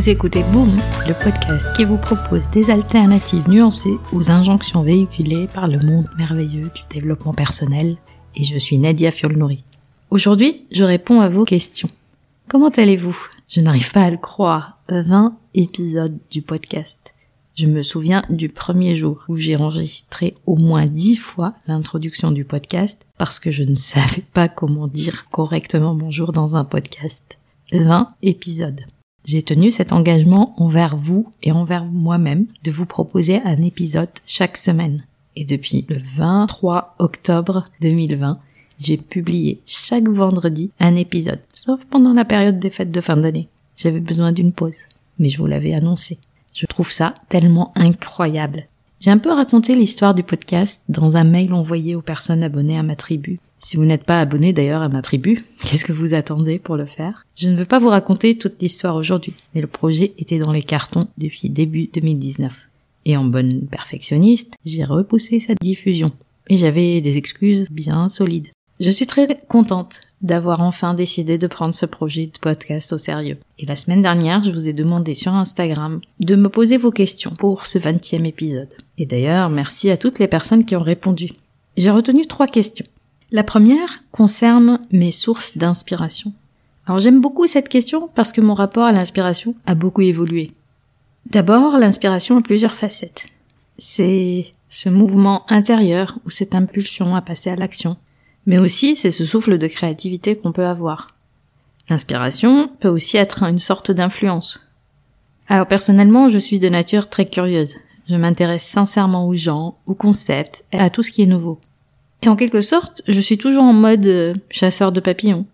Vous écoutez Boom, le podcast qui vous propose des alternatives nuancées aux injonctions véhiculées par le monde merveilleux du développement personnel. Et je suis Nadia Fiolnori. Aujourd'hui, je réponds à vos questions. Comment allez-vous? Je n'arrive pas à le croire. 20 épisodes du podcast. Je me souviens du premier jour où j'ai enregistré au moins 10 fois l'introduction du podcast parce que je ne savais pas comment dire correctement bonjour dans un podcast. 20 épisodes. J'ai tenu cet engagement envers vous et envers moi-même de vous proposer un épisode chaque semaine. Et depuis le 23 octobre 2020, j'ai publié chaque vendredi un épisode, sauf pendant la période des fêtes de fin d'année. J'avais besoin d'une pause, mais je vous l'avais annoncé. Je trouve ça tellement incroyable. J'ai un peu raconté l'histoire du podcast dans un mail envoyé aux personnes abonnées à ma tribu. Si vous n'êtes pas abonné d'ailleurs à ma tribu, qu'est-ce que vous attendez pour le faire? Je ne veux pas vous raconter toute l'histoire aujourd'hui, mais le projet était dans les cartons depuis début 2019. Et en bonne perfectionniste, j'ai repoussé sa diffusion. Et j'avais des excuses bien solides. Je suis très contente d'avoir enfin décidé de prendre ce projet de podcast au sérieux. Et la semaine dernière, je vous ai demandé sur Instagram de me poser vos questions pour ce 20e épisode. Et d'ailleurs, merci à toutes les personnes qui ont répondu. J'ai retenu trois questions. La première concerne mes sources d'inspiration. Alors j'aime beaucoup cette question parce que mon rapport à l'inspiration a beaucoup évolué. D'abord, l'inspiration a plusieurs facettes. C'est ce mouvement intérieur ou cette impulsion à passer à l'action. Mais aussi, c'est ce souffle de créativité qu'on peut avoir. L'inspiration peut aussi être une sorte d'influence. Alors personnellement, je suis de nature très curieuse. Je m'intéresse sincèrement aux gens, aux concepts, à tout ce qui est nouveau. Et en quelque sorte, je suis toujours en mode euh, chasseur de papillons.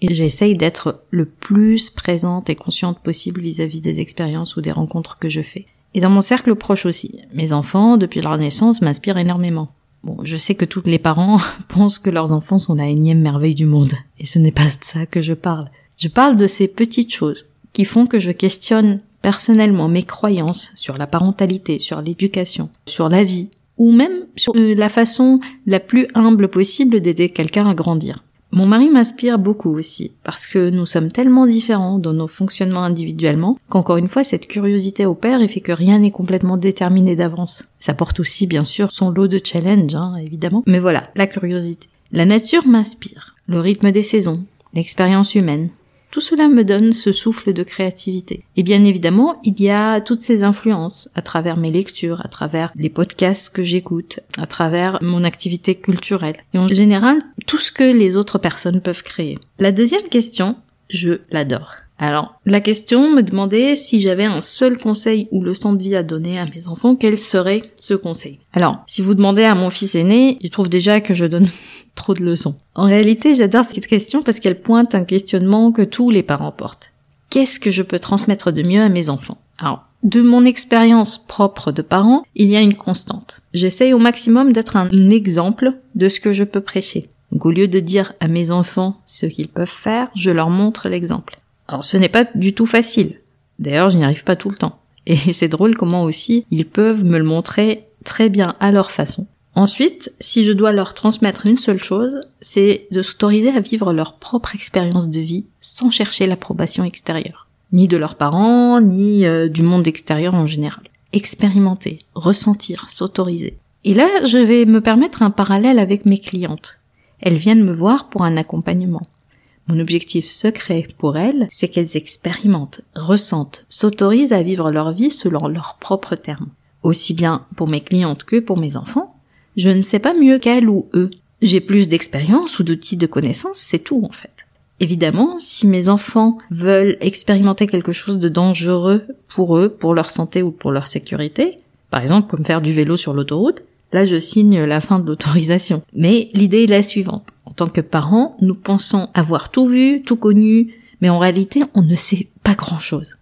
Et j'essaye d'être le plus présente et consciente possible vis-à-vis des expériences ou des rencontres que je fais. Et dans mon cercle proche aussi. Mes enfants, depuis leur naissance, m'inspirent énormément. Bon, je sais que tous les parents pensent que leurs enfants sont la énième merveille du monde. Et ce n'est pas de ça que je parle. Je parle de ces petites choses qui font que je questionne personnellement mes croyances sur la parentalité, sur l'éducation, sur la vie, ou même sur euh, la façon la plus humble possible d'aider quelqu'un à grandir. Mon mari m'inspire beaucoup aussi, parce que nous sommes tellement différents dans nos fonctionnements individuellement, qu'encore une fois, cette curiosité opère et fait que rien n'est complètement déterminé d'avance. Ça porte aussi, bien sûr, son lot de challenges, hein, évidemment. Mais voilà, la curiosité. La nature m'inspire. Le rythme des saisons, l'expérience humaine, tout cela me donne ce souffle de créativité. Et bien évidemment, il y a toutes ces influences à travers mes lectures, à travers les podcasts que j'écoute, à travers mon activité culturelle. Et en général, tout ce que les autres personnes peuvent créer. La deuxième question, je l'adore. Alors, la question me demandait si j'avais un seul conseil ou leçon de vie à donner à mes enfants, quel serait ce conseil? Alors, si vous demandez à mon fils aîné, il trouve déjà que je donne trop de leçons. En réalité, j'adore cette question parce qu'elle pointe un questionnement que tous les parents portent. Qu'est-ce que je peux transmettre de mieux à mes enfants? Alors, de mon expérience propre de parent, il y a une constante. J'essaye au maximum d'être un exemple de ce que je peux prêcher. Donc au lieu de dire à mes enfants ce qu'ils peuvent faire, je leur montre l'exemple. Alors ce n'est pas du tout facile. D'ailleurs, je n'y arrive pas tout le temps. Et c'est drôle comment aussi ils peuvent me le montrer très bien à leur façon. Ensuite, si je dois leur transmettre une seule chose, c'est de s'autoriser à vivre leur propre expérience de vie sans chercher l'approbation extérieure. Ni de leurs parents, ni euh, du monde extérieur en général. Expérimenter, ressentir, s'autoriser. Et là, je vais me permettre un parallèle avec mes clientes. Elles viennent me voir pour un accompagnement. Mon objectif secret pour elles, c'est qu'elles expérimentent, ressentent, s'autorisent à vivre leur vie selon leurs propres termes. Aussi bien pour mes clientes que pour mes enfants, je ne sais pas mieux qu'elles ou eux. J'ai plus d'expérience ou d'outils de connaissances, c'est tout en fait. Évidemment, si mes enfants veulent expérimenter quelque chose de dangereux pour eux, pour leur santé ou pour leur sécurité, par exemple comme faire du vélo sur l'autoroute, là je signe la fin de l'autorisation. Mais l'idée est la suivante tant que parents, nous pensons avoir tout vu, tout connu, mais en réalité, on ne sait pas grand-chose.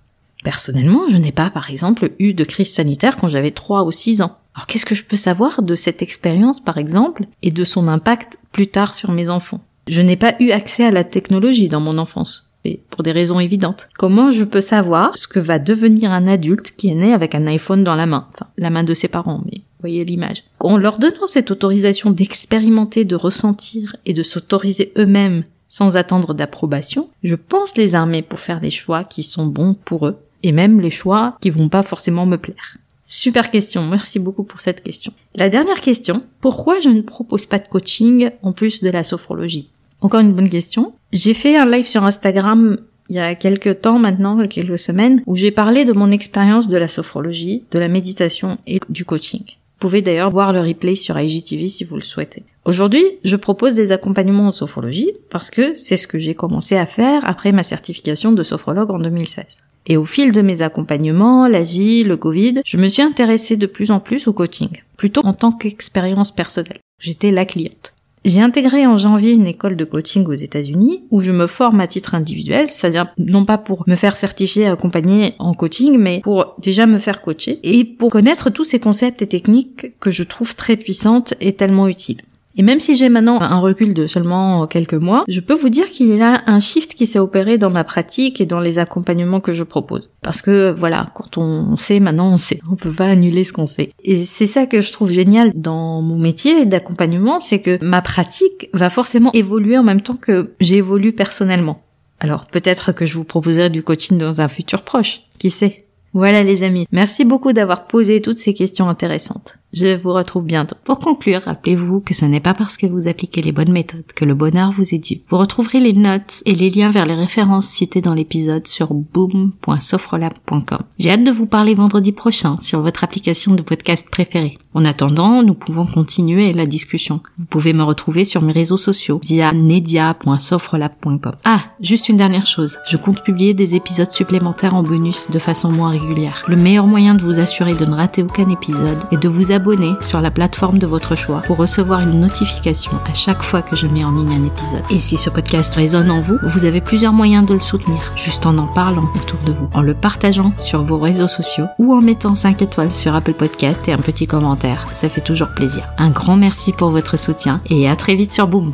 Personnellement, je n'ai pas, par exemple, eu de crise sanitaire quand j'avais 3 ou 6 ans. Alors qu'est-ce que je peux savoir de cette expérience, par exemple, et de son impact plus tard sur mes enfants? Je n'ai pas eu accès à la technologie dans mon enfance, pour des raisons évidentes. Comment je peux savoir ce que va devenir un adulte qui est né avec un iPhone dans la main? Enfin, la main de ses parents, mais voyez l'image. En leur donnant cette autorisation d'expérimenter, de ressentir et de s'autoriser eux-mêmes sans attendre d'approbation, je pense les armer pour faire les choix qui sont bons pour eux et même les choix qui vont pas forcément me plaire. Super question, merci beaucoup pour cette question. La dernière question, pourquoi je ne propose pas de coaching en plus de la sophrologie? Encore une bonne question. J'ai fait un live sur Instagram il y a quelques temps maintenant, quelques semaines, où j'ai parlé de mon expérience de la sophrologie, de la méditation et du coaching. Vous pouvez d'ailleurs voir le replay sur IGTV si vous le souhaitez. Aujourd'hui, je propose des accompagnements en sophrologie parce que c'est ce que j'ai commencé à faire après ma certification de sophrologue en 2016. Et au fil de mes accompagnements, la vie, le Covid, je me suis intéressée de plus en plus au coaching, plutôt en tant qu'expérience personnelle. J'étais la cliente. J'ai intégré en janvier une école de coaching aux États-Unis où je me forme à titre individuel, c'est-à-dire non pas pour me faire certifier accompagner en coaching, mais pour déjà me faire coacher et pour connaître tous ces concepts et techniques que je trouve très puissantes et tellement utiles. Et même si j'ai maintenant un recul de seulement quelques mois, je peux vous dire qu'il y a un shift qui s'est opéré dans ma pratique et dans les accompagnements que je propose. Parce que voilà, quand on sait, maintenant on sait. On peut pas annuler ce qu'on sait. Et c'est ça que je trouve génial dans mon métier d'accompagnement, c'est que ma pratique va forcément évoluer en même temps que j'évolue personnellement. Alors peut-être que je vous proposerai du coaching dans un futur proche, qui sait? Voilà les amis, merci beaucoup d'avoir posé toutes ces questions intéressantes. Je vous retrouve bientôt. Pour conclure, rappelez-vous que ce n'est pas parce que vous appliquez les bonnes méthodes que le bonheur vous est dû. Vous retrouverez les notes et les liens vers les références citées dans l'épisode sur boom.sofrolab.com. J'ai hâte de vous parler vendredi prochain sur votre application de podcast préférée. En attendant, nous pouvons continuer la discussion. Vous pouvez me retrouver sur mes réseaux sociaux via nedia.sofrolab.com. Ah, juste une dernière chose. Je compte publier des épisodes supplémentaires en bonus de façon moins régulière. Le meilleur moyen de vous assurer de ne rater aucun épisode est de vous sur la plateforme de votre choix pour recevoir une notification à chaque fois que je mets en ligne un épisode. Et si ce podcast résonne en vous, vous avez plusieurs moyens de le soutenir, juste en en parlant autour de vous, en le partageant sur vos réseaux sociaux ou en mettant 5 étoiles sur Apple Podcast et un petit commentaire. Ça fait toujours plaisir. Un grand merci pour votre soutien et à très vite sur Boom.